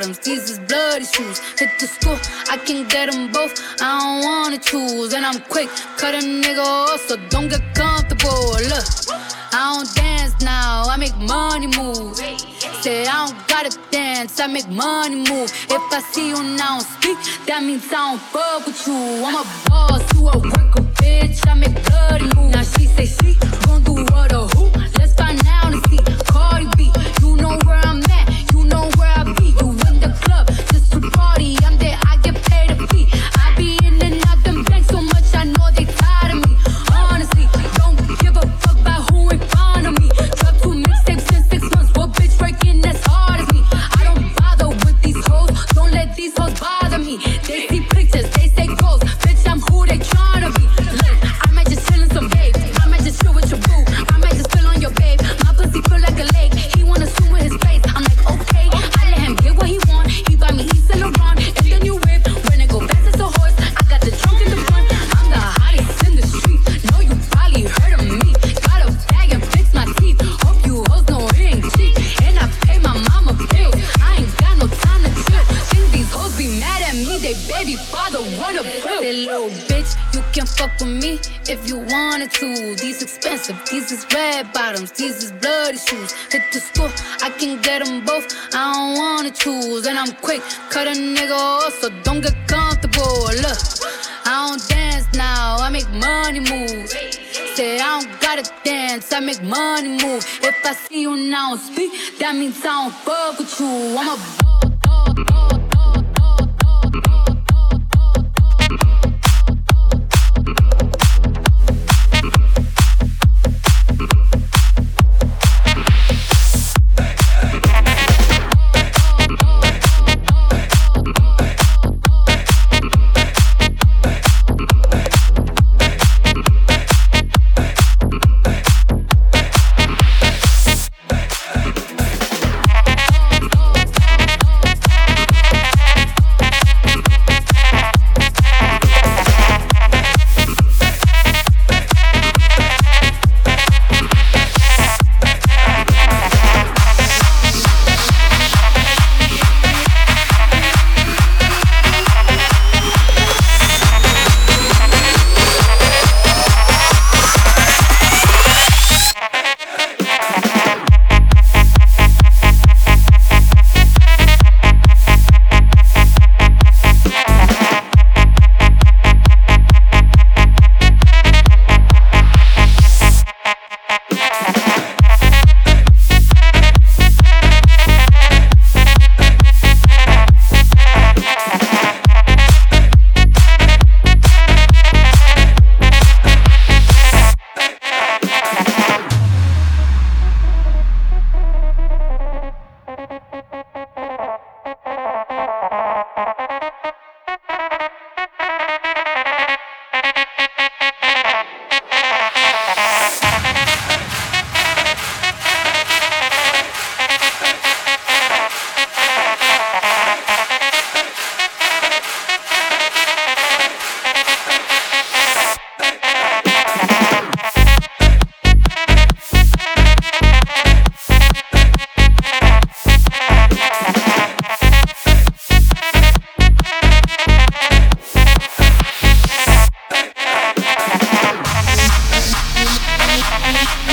bottoms, these is bloody shoes. Hit the school, I can get them both. I don't wanna choose, and I'm quick, cut a nigga off, so don't get comfortable. Look, I don't dance now, I make money move. Say I don't gotta dance, I make money move. If I see you now speak, that means I don't fuck with you. I'm a boss, you a worker, bitch. I make bloody move. Now she say she expensive, these is red bottoms, these is bloody shoes. Hit the school, I can get them both. I don't wanna choose, and I'm quick, cut a nigga off, so don't get comfortable. Look, I don't dance now, I make money move. Say I don't gotta dance, I make money move. If I see you now speak, that means I don't fuck with you. I'm a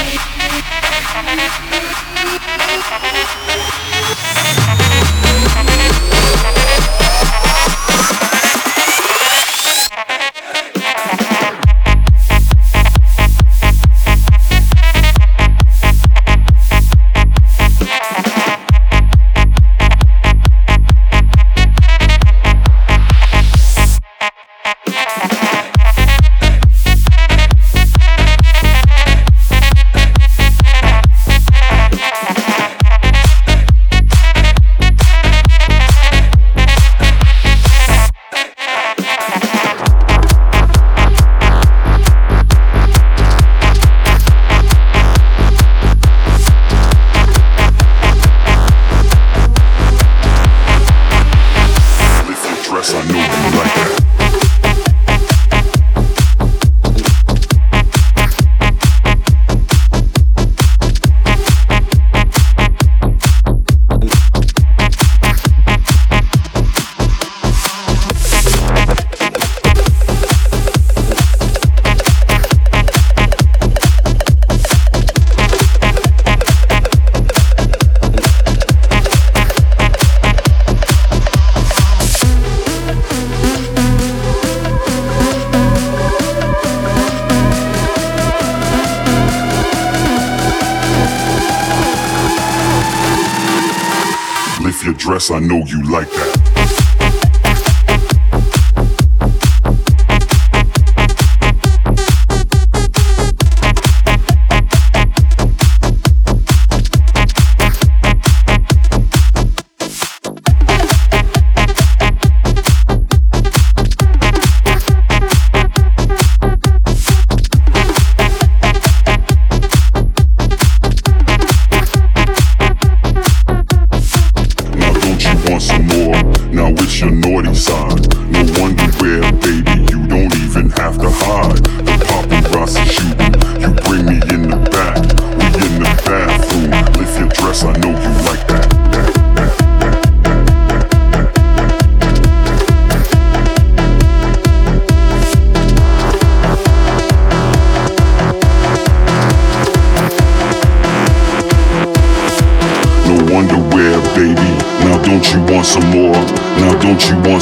Thank you. I know you like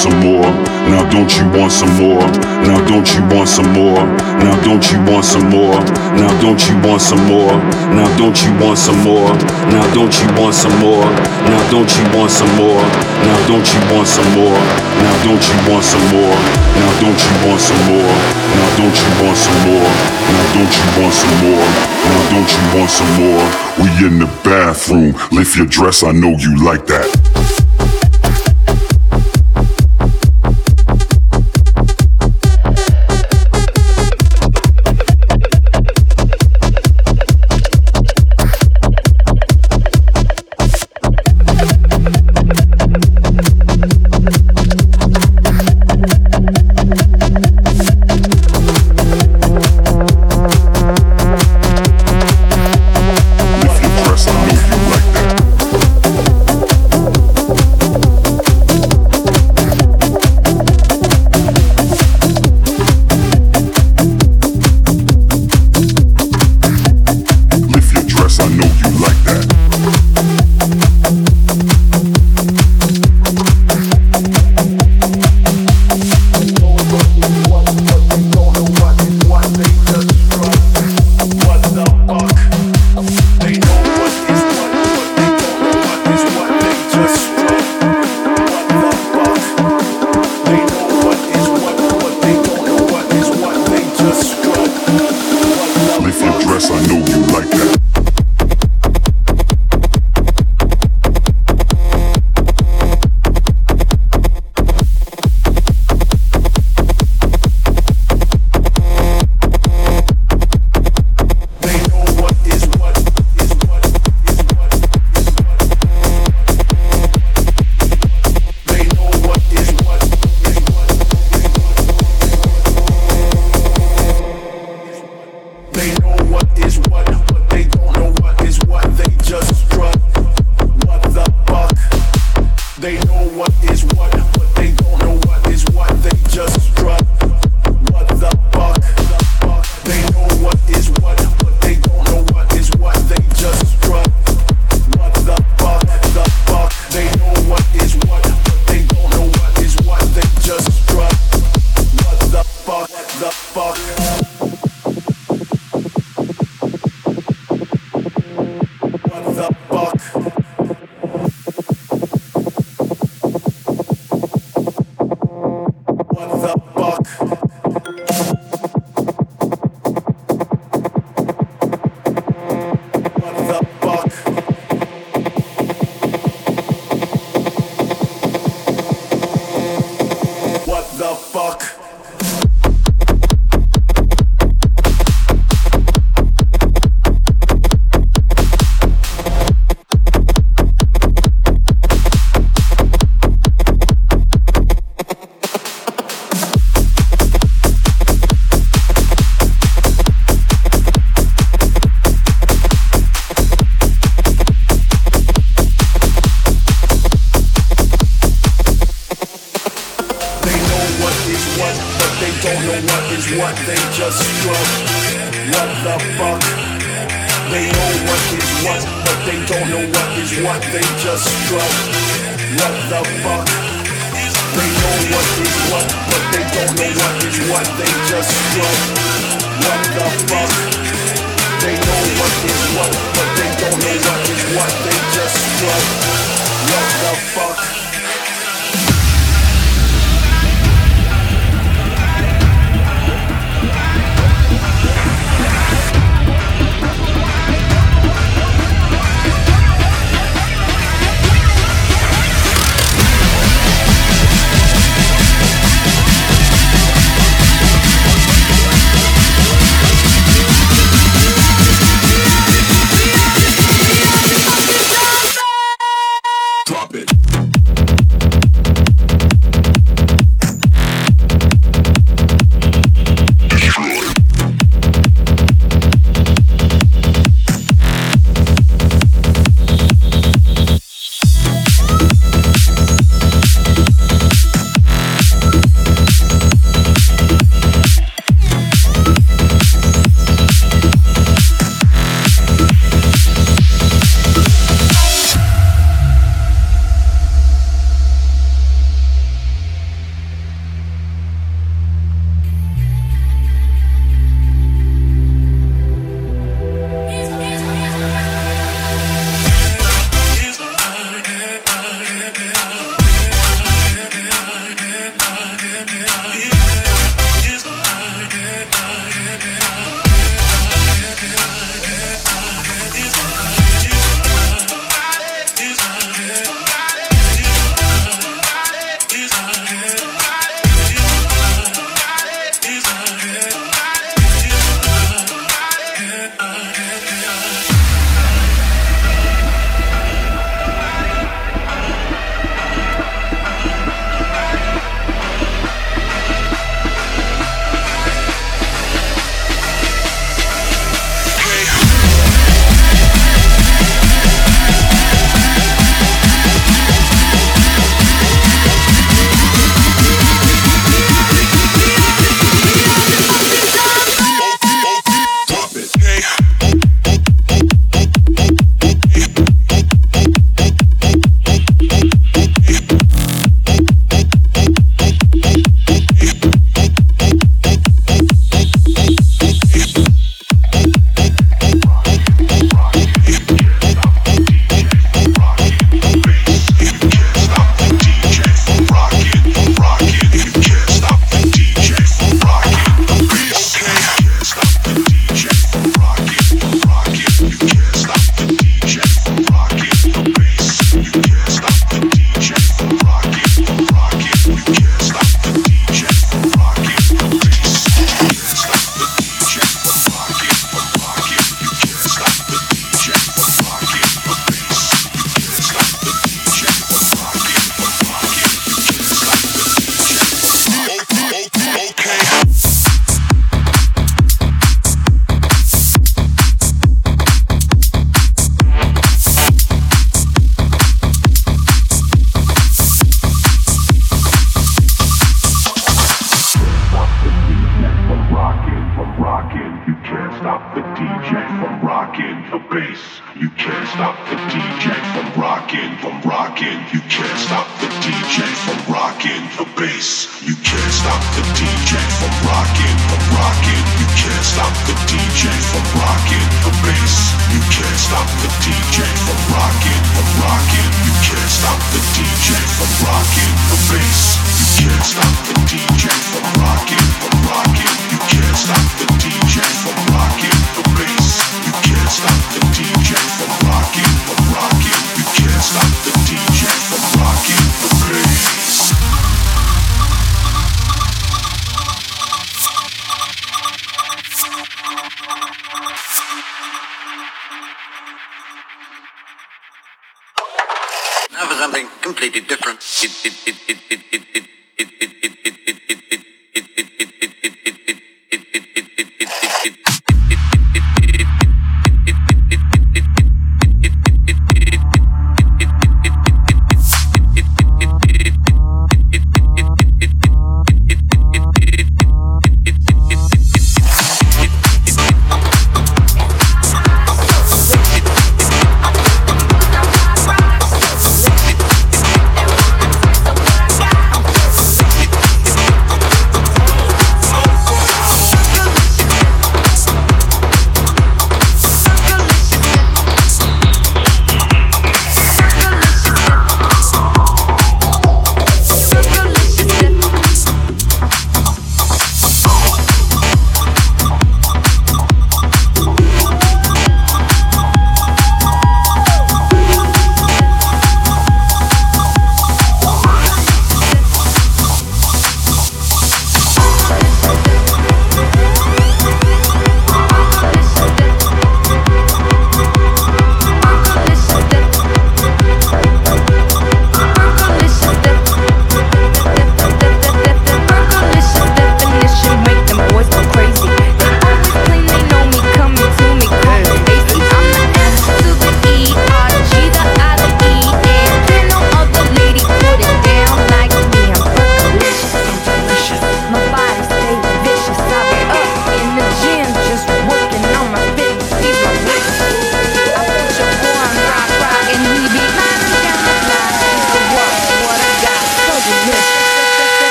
some more? Now don't you want some more? Now don't you want some more? Now don't you want some more? Now don't you want some more? Now don't you want some more? Now don't you want some more? Now don't you want some more? Now don't you want some more? Now don't you want some more? We in the bathroom. Lift your dress, I know you like that.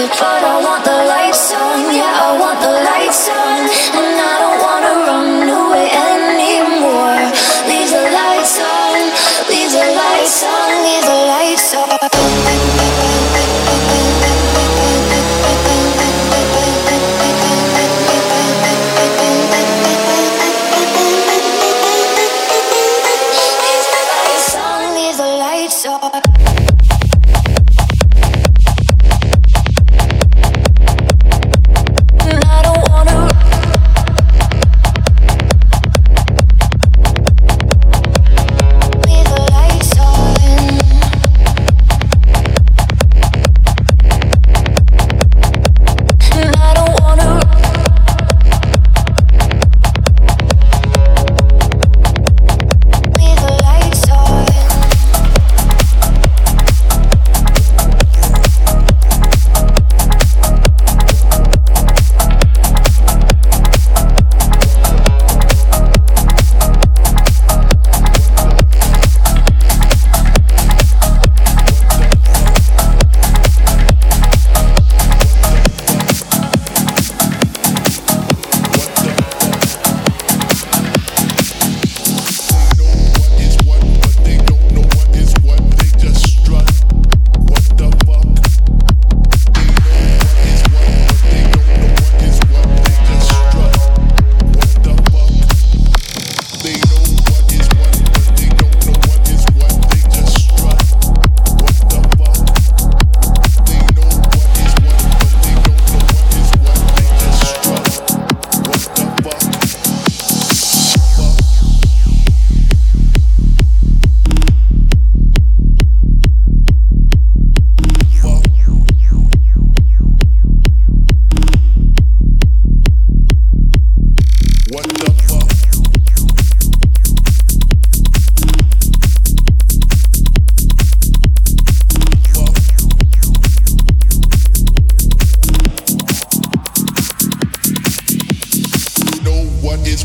goodbye.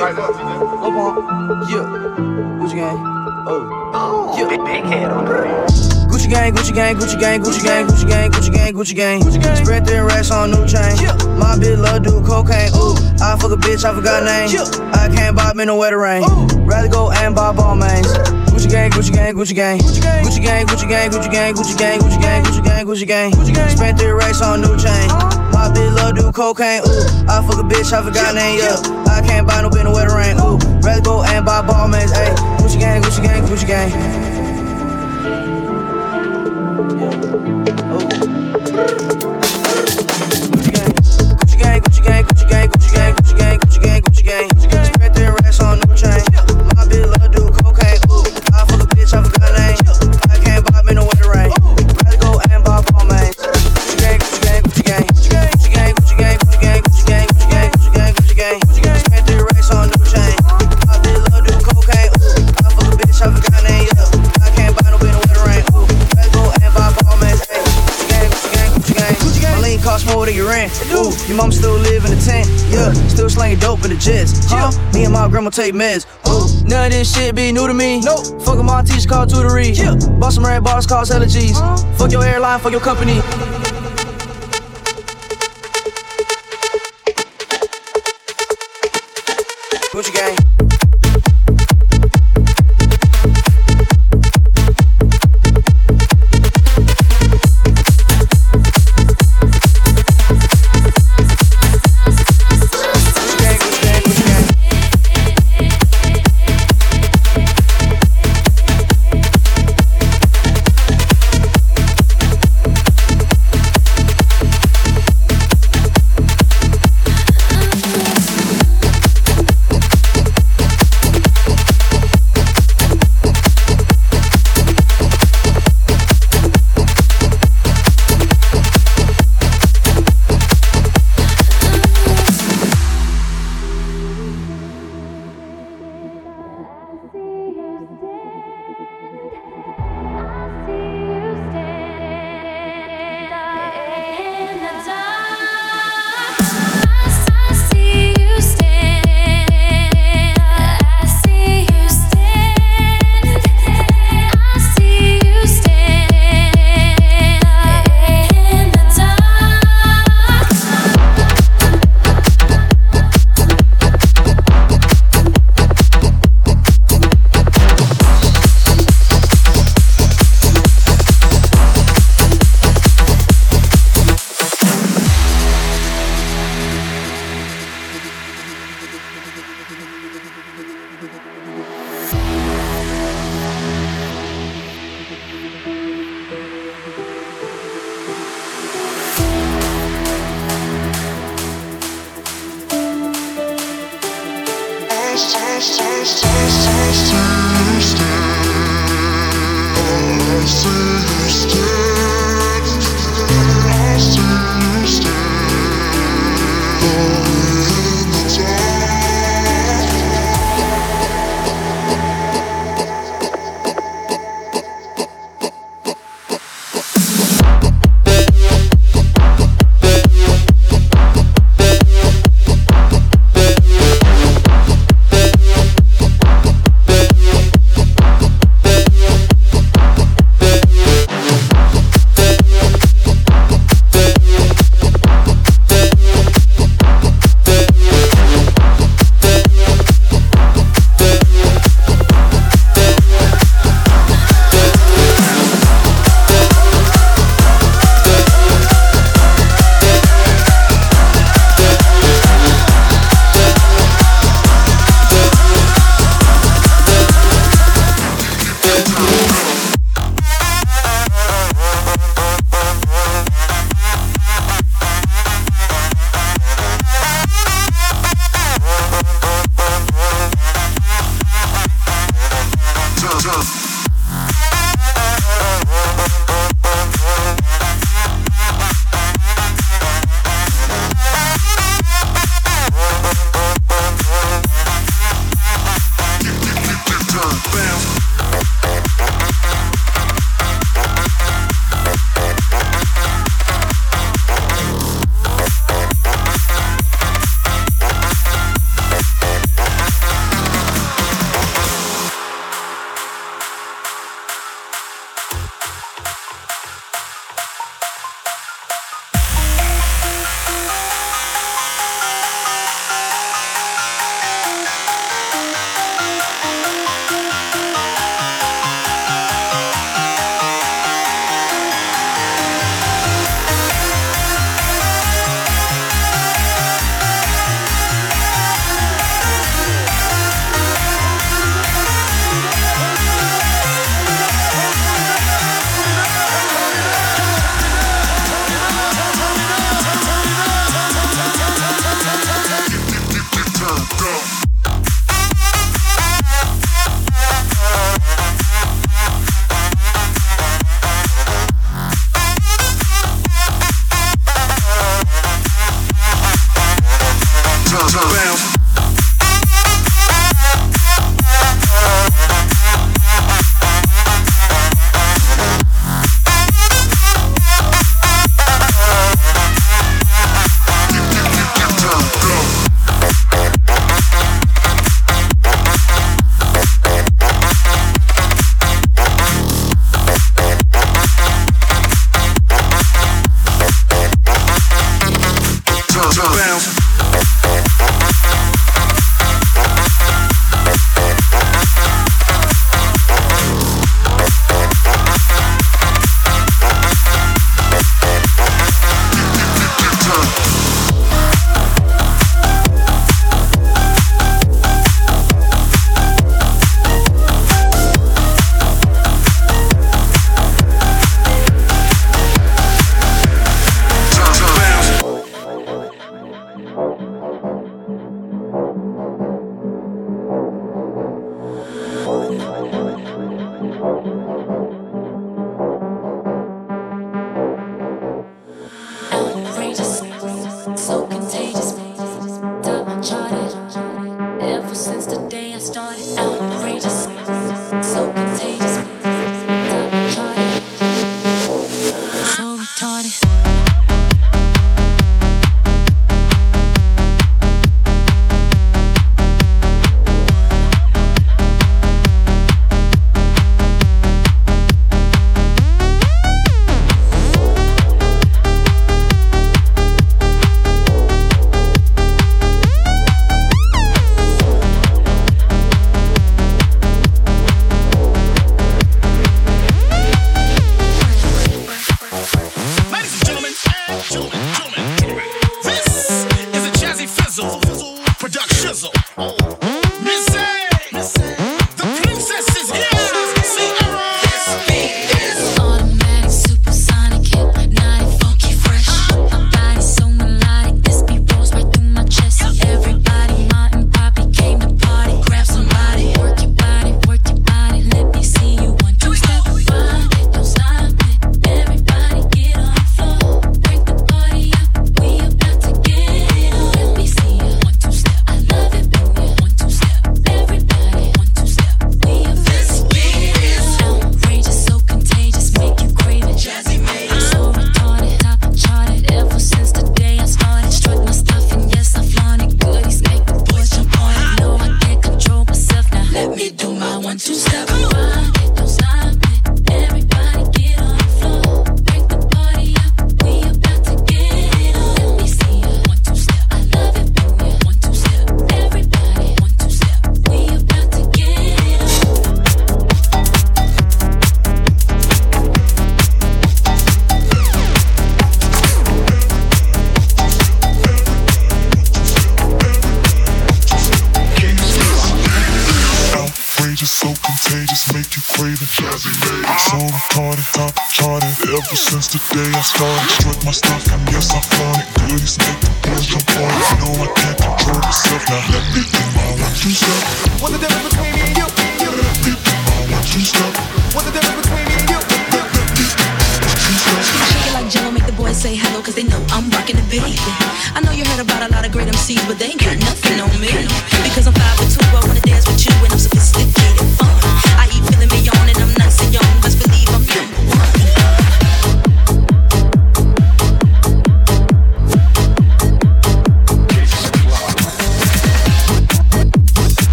Gucci gang. Oh. Oh, Gucci gang. Gucci gang, Gucci gang, Gucci gang, Gucci gang, Gucci gang, Gucci gang. Gucci gang. Spread thin racks on new chain. Yeah. My bitch love do cocaine. Ooh, I fuck a bitch, I forgot name. Yeah. I can't buy me no wetter rain. Ooh. Rather go and buy ball mains. Gucci gang, Gucci gang, Gucci gang. Gucci gang, Gucci gang, Gucci gang, Gucci gang, Gucci gang, Gucci gang, Gucci gang, Gucci gang. Gucci gang. Spent three racks on new chain. My bitch love do cocaine. Ooh, I fuck a bitch, I forgot name. Yeah, I can't buy no no wetter rain. Ooh, rather go and buy ball mains. Ayy, Gucci gang, Gucci gang, Gucci gang. Grandma take meds, ooh. None of this shit be new to me. Nope. Fuck a my teacher called tutory. Yeah. Bought some red bars, cost hella G's. Uh-huh. Fuck your airline, fuck your company.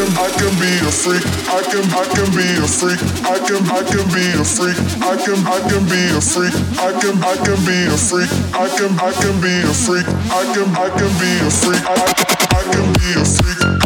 can I can be a freak. I can I can be a freak. I can I can be a freak. I can I can be a freak. I can I can be a freak. I can I can be a freak. I can I can be a freak. I can be a freak.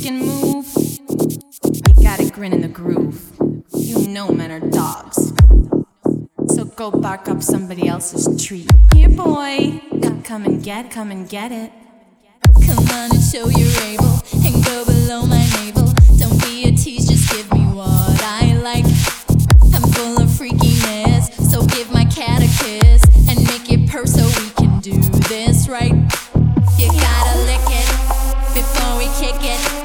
chicken move. You got a grin in the groove. You know men are dogs. So go bark up somebody else's tree. Here, boy. Come and get, come and get it. Come on and show you're able, and go below my navel. Don't be a tease, just give me what I like. I'm full of freakiness, so give my cat a kiss and make it purr so we can do this right. You gotta lick it before we kick it.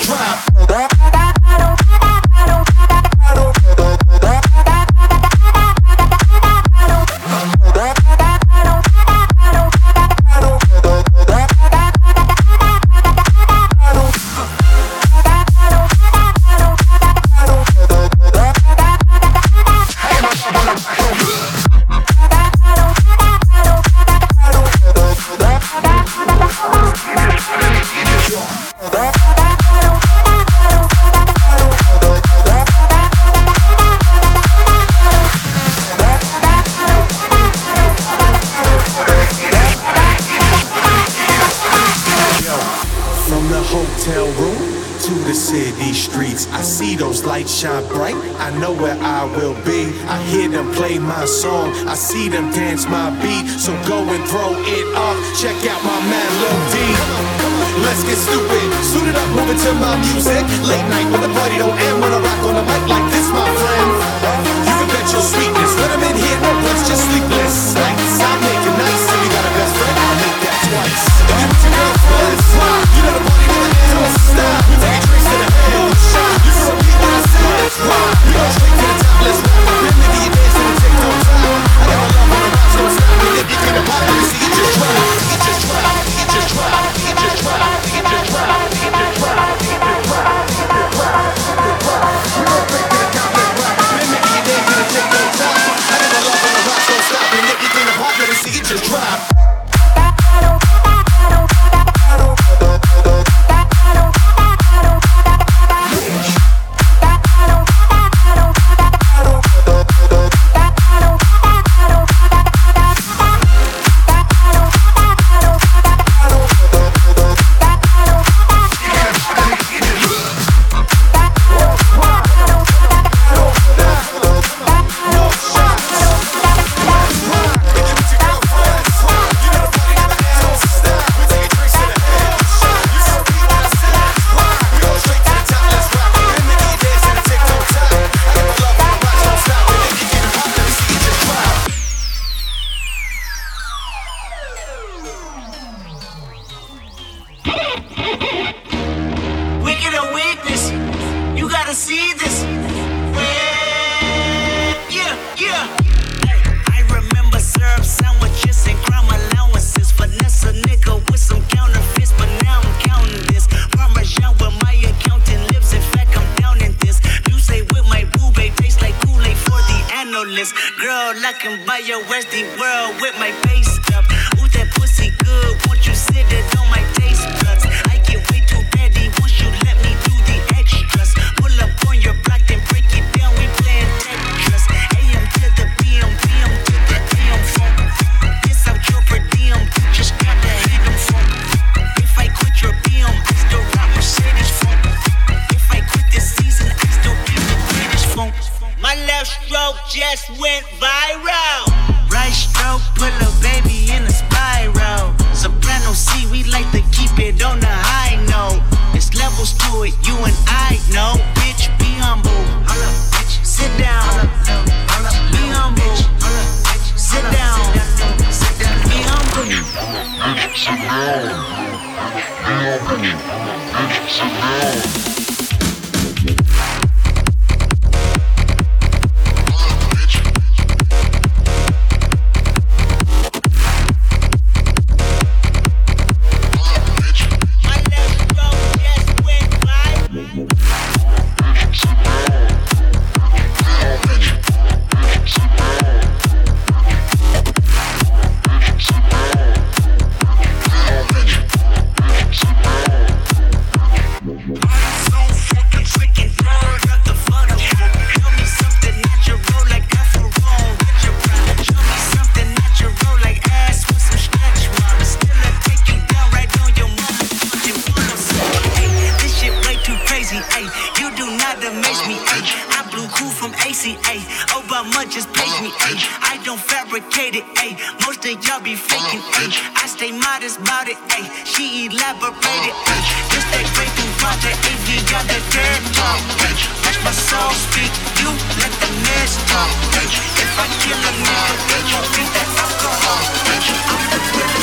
trap. overrated. Just that great project, AV got that dead talk. Watch my soul speak, you let the mess talk. If I kill a nigga, they gon' drink that alcohol. I'm the